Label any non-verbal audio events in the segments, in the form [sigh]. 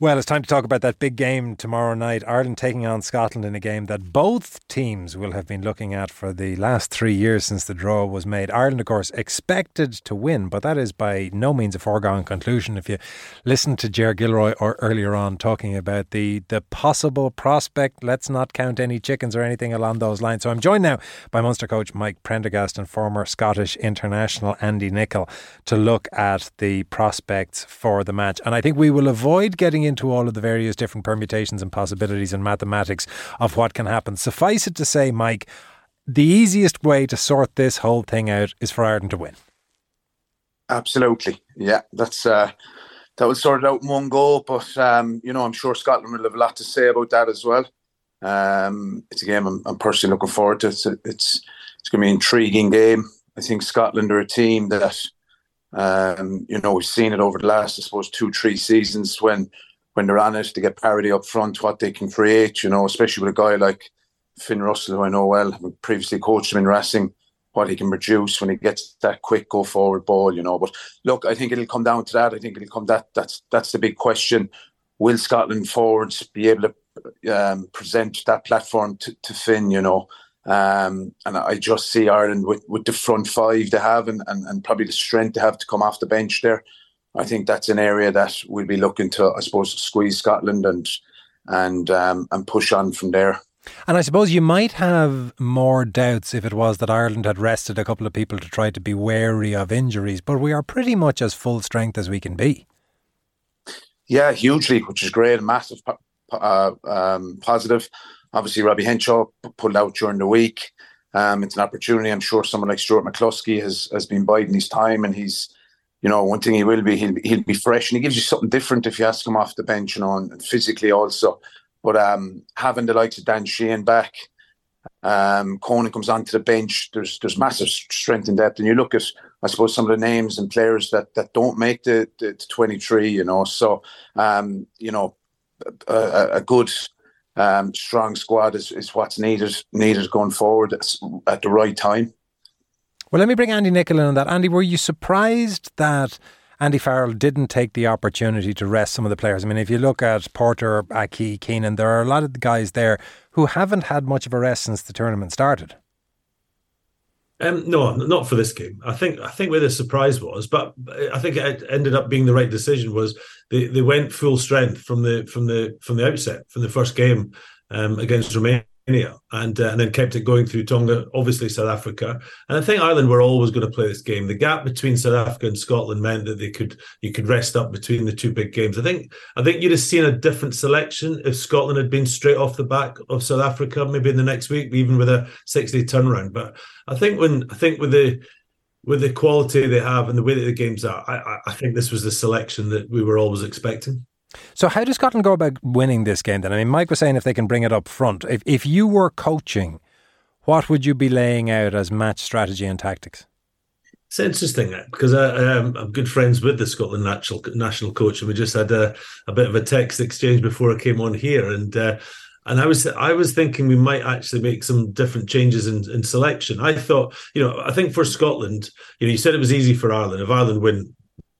Well, it's time to talk about that big game tomorrow night. Ireland taking on Scotland in a game that both teams will have been looking at for the last three years since the draw was made. Ireland, of course, expected to win, but that is by no means a foregone conclusion. If you listen to Ger Gilroy or earlier on talking about the, the possible prospect, let's not count any chickens or anything along those lines. So I'm joined now by Munster coach Mike Prendergast and former Scottish international Andy Nicol to look at the prospects for the match. And I think we will avoid getting into into all of the various different permutations and possibilities and mathematics of what can happen. Suffice it to say, Mike, the easiest way to sort this whole thing out is for Ireland to win. Absolutely, yeah. That's uh, that will sort it out in one go. But um, you know, I'm sure Scotland will have a lot to say about that as well. Um, it's a game I'm, I'm, personally looking forward to. It's it's, it's going to be an intriguing game. I think Scotland are a team that um, you know we've seen it over the last, I suppose, two three seasons when when they're on it, to get parity up front, what they can create, you know, especially with a guy like Finn Russell, who I know well, I previously coached him in Racing, what he can produce when he gets that quick go forward ball, you know. But look, I think it'll come down to that. I think it'll come that that's that's the big question. Will Scotland forwards be able to um, present that platform to, to Finn, you know? Um, and I just see Ireland with, with the front five they have and, and, and probably the strength they have to come off the bench there. I think that's an area that we'll be looking to, I suppose, squeeze Scotland and and um, and push on from there. And I suppose you might have more doubts if it was that Ireland had rested a couple of people to try to be wary of injuries, but we are pretty much as full strength as we can be. Yeah, hugely, which is great, massive uh, um, positive. Obviously, Robbie Henshaw pulled out during the week. Um, it's an opportunity. I'm sure someone like Stuart McCloskey has has been biding his time, and he's you know, one thing he will be, he'll be, he'll be fresh and he gives you something different if you ask him off the bench, you know, and physically also. But um, having the likes of Dan Sheehan back, um, Conan comes onto the bench. There's there's massive strength in depth, and you look at I suppose some of the names and players that that don't make the, the, the 23. You know, so um, you know, a, a good um, strong squad is, is what's needed needed going forward at the right time. Well, let me bring Andy Nicol in on that. Andy, were you surprised that Andy Farrell didn't take the opportunity to rest some of the players? I mean, if you look at Porter, Aki, Keenan, there are a lot of the guys there who haven't had much of a rest since the tournament started. Um, no, not for this game. I think I think where the surprise was, but I think it ended up being the right decision. Was they, they went full strength from the from the from the outset from the first game um, against Romania and uh, and then kept it going through Tonga, obviously South Africa, and I think Ireland were always going to play this game. The gap between South Africa and Scotland meant that they could you could rest up between the two big games. I think I think you'd have seen a different selection if Scotland had been straight off the back of South Africa, maybe in the next week, even with a six day turnaround. But I think when I think with the with the quality they have and the way that the games are, I, I think this was the selection that we were always expecting. So, how does Scotland go about winning this game then? I mean, Mike was saying if they can bring it up front. If, if you were coaching, what would you be laying out as match strategy and tactics? It's interesting because I, I'm good friends with the Scotland national national coach, and we just had a, a bit of a text exchange before I came on here, and uh, and I was I was thinking we might actually make some different changes in, in selection. I thought, you know, I think for Scotland, you know, you said it was easy for Ireland. If Ireland win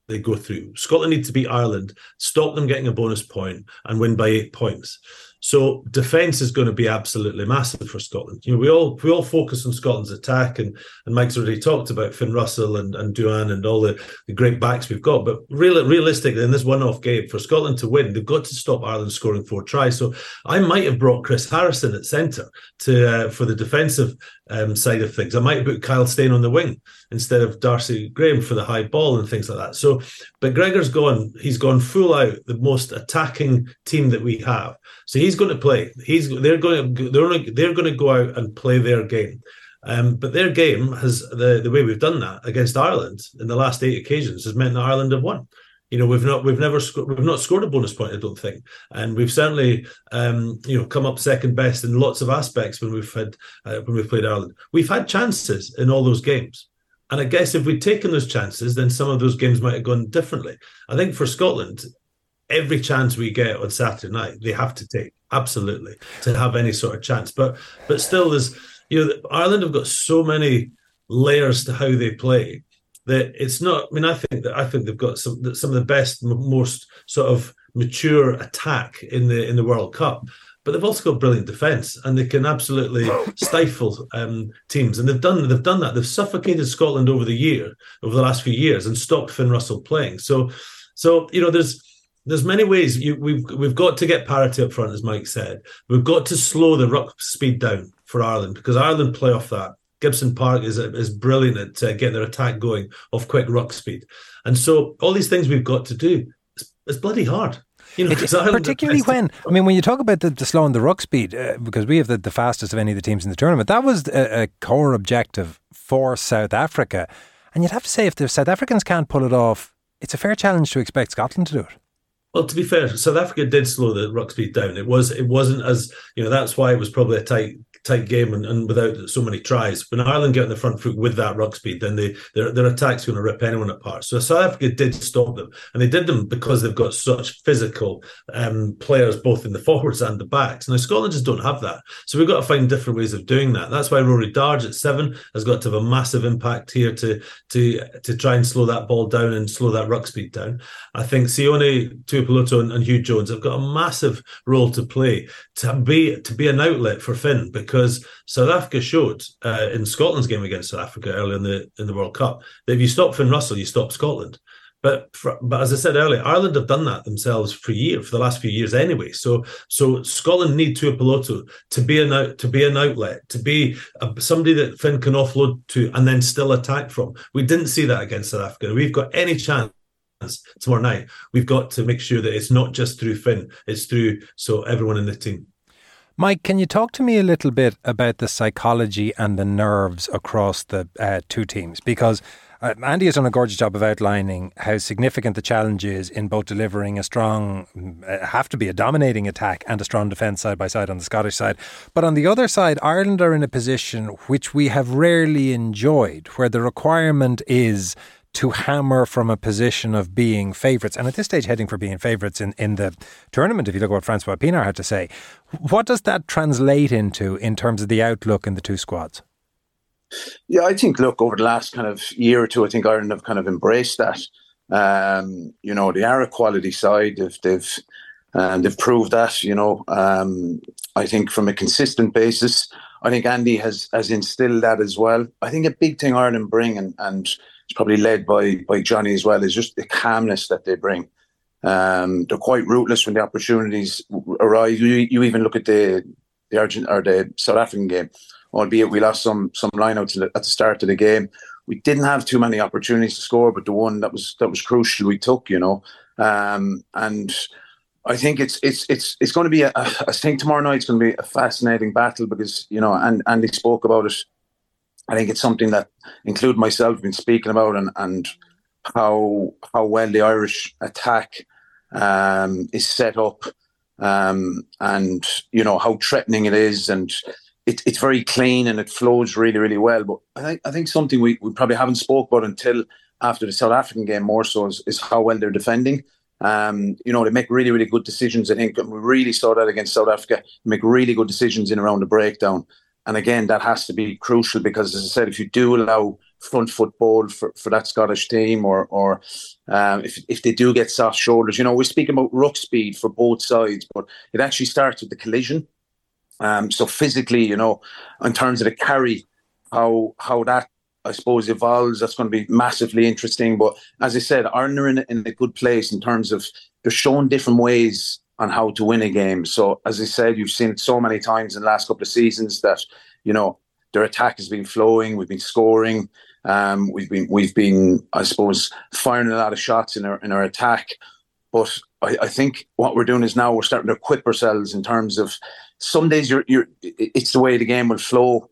they go through. Scotland need to beat Ireland, stop them getting a bonus point, and win by eight points. So defence is going to be absolutely massive for Scotland. You know, we all we all focus on Scotland's attack, and and Mike's already talked about Finn Russell and and Duhan and all the, the great backs we've got. But really, realistically, in this one-off game for Scotland to win, they've got to stop Ireland scoring four tries. So I might have brought Chris Harrison at centre to uh, for the defensive um, side of things. I might put Kyle Steyn on the wing instead of Darcy Graham for the high ball and things like that. So, but Gregor's gone. He's gone full out the most attacking team that we have. So he's going to play. He's they're going to they're to, they're going to go out and play their game. Um, but their game has the the way we've done that against Ireland in the last eight occasions has meant that Ireland have won. You know, we've not we've never sco- we've not scored a bonus point, I don't think, and we've certainly um, you know come up second best in lots of aspects when we've had uh, when we've played Ireland. We've had chances in all those games. And I guess if we'd taken those chances, then some of those games might have gone differently. I think for Scotland, every chance we get on Saturday night, they have to take absolutely to have any sort of chance. But but still, there's you know Ireland have got so many layers to how they play. That it's not. I mean, I think that I think they've got some some of the best, most sort of mature attack in the in the World Cup but they've also got brilliant defence and they can absolutely stifle um, teams. And they've done they've done that. They've suffocated Scotland over the year, over the last few years, and stopped Finn Russell playing. So, so you know, there's there's many ways you, we've we've got to get parity up front, as Mike said. We've got to slow the ruck speed down for Ireland because Ireland play off that. Gibson Park is is brilliant at uh, getting their attack going off quick ruck speed, and so all these things we've got to do. It's, it's bloody hard. You know, it, particularly when I mean, when you talk about the, the slowing the ruck speed, uh, because we have the, the fastest of any of the teams in the tournament, that was a, a core objective for South Africa. And you'd have to say, if the South Africans can't pull it off, it's a fair challenge to expect Scotland to do it. Well, to be fair, South Africa did slow the ruck speed down. It was it wasn't as you know that's why it was probably a tight tight game and, and without so many tries. When Ireland get on the front foot with that ruck speed, then they, their their attack's going to rip anyone apart. So South Africa did stop them, and they did them because they've got such physical um, players both in the forwards and the backs. Now Scotland just don't have that, so we've got to find different ways of doing that. That's why Rory Darge at seven has got to have a massive impact here to to to try and slow that ball down and slow that ruck speed down. I think Sione Tuipulotu and, and Huw Jones have got a massive role to play to be to be an outlet for Finn because because South Africa showed uh, in Scotland's game against South Africa earlier in the in the World Cup that if you stop Finn Russell, you stop Scotland. But for, but as I said earlier, Ireland have done that themselves for years, for the last few years anyway. So so Scotland need Tuipulotu to be an out, to be an outlet, to be a, somebody that Finn can offload to and then still attack from. We didn't see that against South Africa. We've got any chance tomorrow night. We've got to make sure that it's not just through Finn; it's through so everyone in the team. Mike, can you talk to me a little bit about the psychology and the nerves across the uh, two teams? Because uh, Andy has done a gorgeous job of outlining how significant the challenge is in both delivering a strong, uh, have to be a dominating attack and a strong defence side by side on the Scottish side. But on the other side, Ireland are in a position which we have rarely enjoyed, where the requirement is to hammer from a position of being favourites, and at this stage heading for being favourites in, in the tournament, if you look at what Francois Pienaar had to say. What does that translate into in terms of the outlook in the two squads? Yeah, I think, look, over the last kind of year or two, I think Ireland have kind of embraced that. Um, you know, they are a quality side. They've, they've, um, they've proved that, you know. Um, I think from a consistent basis, I think Andy has, has instilled that as well. I think a big thing Ireland bring, and, and probably led by by Johnny as well, is just the calmness that they bring. Um, they're quite ruthless when the opportunities arise. You, you even look at the the Argent or the South African game, albeit we lost some some lineouts at the start of the game. We didn't have too many opportunities to score, but the one that was that was crucial we took, you know. Um, and I think it's it's it's it's going to be a, I think tomorrow night it's going to be a fascinating battle because you know and Andy spoke about it I think it's something that, include myself, been speaking about and, and how how well the Irish attack um, is set up, um, and you know how threatening it is, and it, it's very clean and it flows really really well. But I think I think something we, we probably haven't spoke about until after the South African game more so is, is how well they're defending. Um, you know, they make really, really good decisions. I think we really saw that against South Africa. They make really good decisions in around the breakdown. And again, that has to be crucial because, as I said, if you do allow front football for, for that Scottish team, or or um, if if they do get soft shoulders, you know, we're speaking about ruck speed for both sides, but it actually starts with the collision. Um, so physically, you know, in terms of the carry, how how that I suppose evolves, that's going to be massively interesting. But as I said, Ireland are in, in a good place in terms of they're showing different ways on how to win a game. So, as I said, you've seen it so many times in the last couple of seasons that you know their attack has been flowing. We've been scoring. Um, we've been we've been, I suppose, firing a lot of shots in our in our attack. But I, I think what we're doing is now we're starting to equip ourselves in terms of some days you're you're it's the way the game will flow,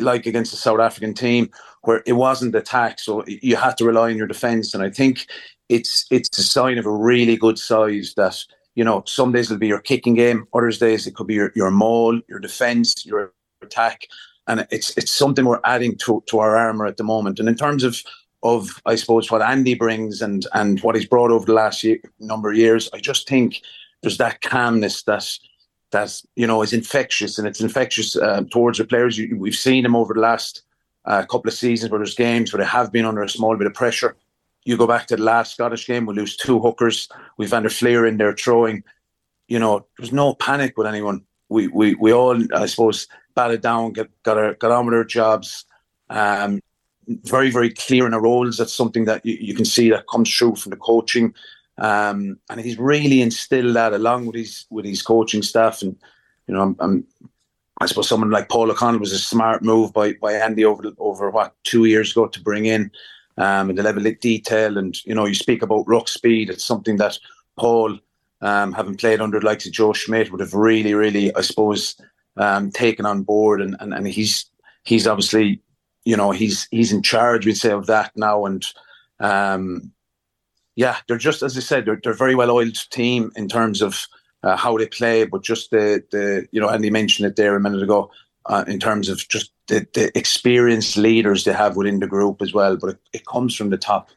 like against the South African team where it wasn't attack, so you had to rely on your defence. And I think it's it's a sign of a really good size that you know, some days it'll be your kicking game, others days it could be your, your maul, your defence, your attack. And it's it's something we're adding to, to our armour at the moment. And in terms of of I suppose what Andy brings and and what he's brought over the last year, number of years, I just think there's that calmness that that you know is infectious and it's infectious uh, towards the players. You, we've seen him over the last a couple of seasons where there's games where they have been under a small bit of pressure. You go back to the last Scottish game, we lose two hookers. We've Van der Flier in there throwing. You know, there's no panic with anyone. We we we all, I suppose, batted down, get, got our, got on with our jobs. Um, very very clear in our roles. That's something that you, you can see that comes through from the coaching. Um, and he's really instilled that along with his with his coaching staff. And you know, I'm, I'm I suppose someone like Paul O'Connell was a smart move by by Andy over over what two years ago to bring in um, and the level of detail. And you know, you speak about ruck speed. It's something that Paul, um, having played under the likes of Joe Schmidt, would have really, really, I suppose, um, taken on board. And, and and he's he's obviously, you know, he's he's in charge, we'd say, of that now. And um, yeah, they're just as I said, they're they're a very well oiled team in terms of uh, how they play, but just the the you know, Andy mentioned it there a minute ago uh, in terms of just the, the experienced leaders they have within the group as well. But it, it comes from the top.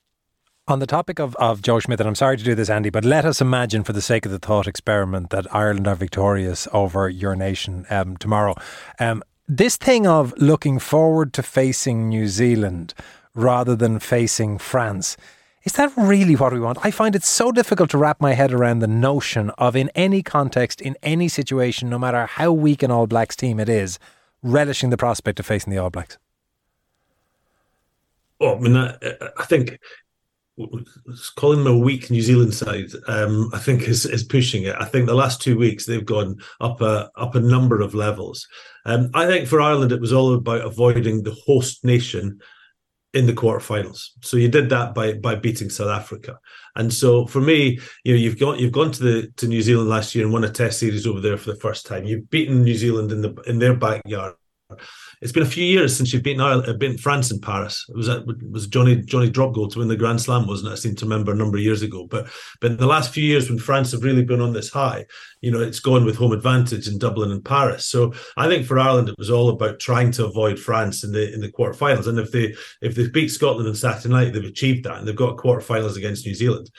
On the topic of, of Joe Schmidt, and I'm sorry to do this, Andy, but let us imagine, for the sake of the thought experiment, that Ireland are victorious over your nation um, tomorrow. Um, this thing of looking forward to facing New Zealand rather than facing France is that really what we want? I find it so difficult to wrap my head around the notion of, in any context, in any situation, no matter how weak an All Blacks team it is, relishing the prospect of facing the All Blacks. Oh, I mean, I, I think calling them a weak New Zealand side, um, I think is is pushing it. I think the last two weeks they've gone up a up a number of levels. Um, I think for Ireland it was all about avoiding the host nation in the quarterfinals. So you did that by by beating South Africa. And so for me, you know, you've gone you've gone to the to New Zealand last year and won a test series over there for the first time. You've beaten New Zealand in the in their backyard. It's been a few years since you've beaten Ireland, uh, beaten France in Paris. It was it was Johnny Johnny drop goal to win the Grand Slam, wasn't it? I seem to remember a number of years ago. But but in the last few years, when France have really been on this high, you know, it's gone with home advantage in Dublin and Paris. So I think for Ireland, it was all about trying to avoid France in the in the quarterfinals. And if they if they beat Scotland on Saturday night, they've achieved that, and they've got quarterfinals against New Zealand.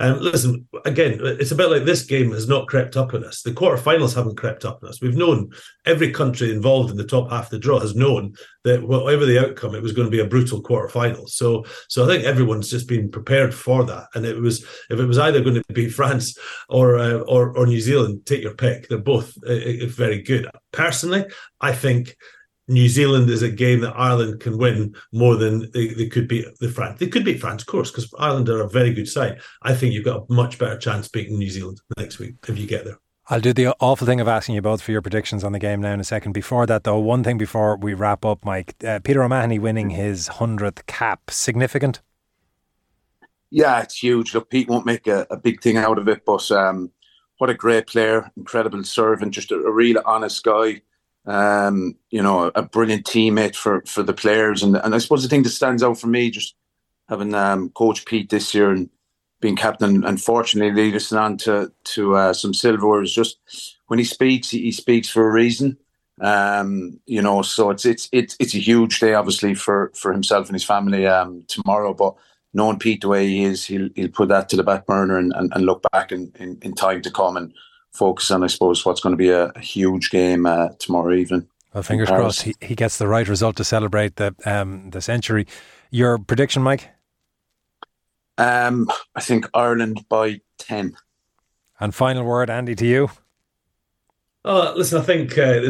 Um, listen, again, it's a bit like this game has not crept up on us. The quarterfinals haven't crept up on us. We've known every country involved in the top half of the draw has known that whatever the outcome, it was going to be a brutal quarterfinal. So, so I think everyone's just been prepared for that. And it was if it was either going to be [laughs] France or uh, or, or New Zealand, take your pick. They're both uh, uh very good. Personally, I think New Zealand is a game that Ireland can win more than they, they could beat the France. They could beat France, of course, because Ireland are a very good side. I think you've got a much better chance beating New Zealand next week if you get there. I'll do the awful thing of asking you both for your predictions on the game now in a second. Before that, though, one thing before we wrap up, Mike, uh, Peter O'Mahony winning his hundredth cap, significant. Yeah, it's huge. Look, Pete won't make a, a big thing out of it, but um, what a great player, incredible servant, just a, a real honest guy um, you know, a brilliant teammate for for the players. And and I suppose the thing that stands out for me, just having um, coach Pete this year and being captain, and fortunately lead us on to to uh, some silverware, is just when he speaks, he, he speaks for a reason. Um, you know, so it's it's it's it's a huge day, obviously for for himself and his family um, tomorrow, but. Knowing Pete the way he is, he'll he'll put that to the back burner and, and, and look back in, in, in time to come and focus on, I suppose, what's going to be a, a huge game uh, tomorrow evening. Well, fingers crossed he, he gets the right result to celebrate the um, the century. Your prediction, Mike? Um, I think Ireland by ten. And final word, Andy, to you. Oh, listen, I think uh,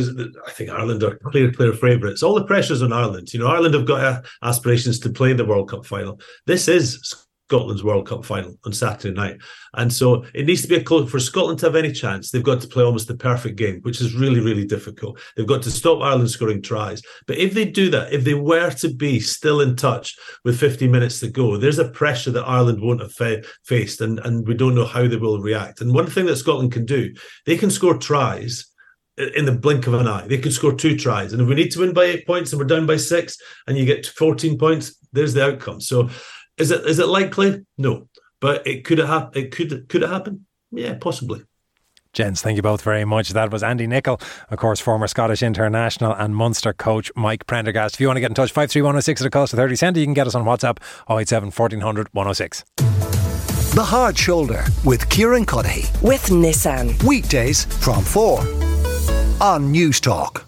I think Ireland are clear, clear favourites. All the pressures on Ireland. You know, Ireland have got uh, aspirations to play the World Cup final. This is Scotland's World Cup final on Saturday night. And so it needs to be a close for Scotland to have any chance. They've got to play almost the perfect game, which is really, really difficult. They've got to stop Ireland scoring tries. But if they do that, if they were to be still in touch with 50 minutes to go, there's a pressure that Ireland won't have fa- faced, and, and we don't know how they will react. And one thing that Scotland can do, they can score tries in the blink of an eye. They could score two tries. And if we need to win by eight points and we're down by six and you get 14 points, there's the outcome. So is it is it likely? No, but it could have it could could it happen? Yeah, possibly. Gents, thank you both very much. That was Andy Nicol, of course, former Scottish international and Munster coach Mike Prendergast. If you want to get in touch, 53106 at a cost of 30 cent, you can get us on WhatsApp 087 1400 106. The Hard Shoulder with Kieran Cuddihy. With Nissan. Weekdays from 4 on Newstalk.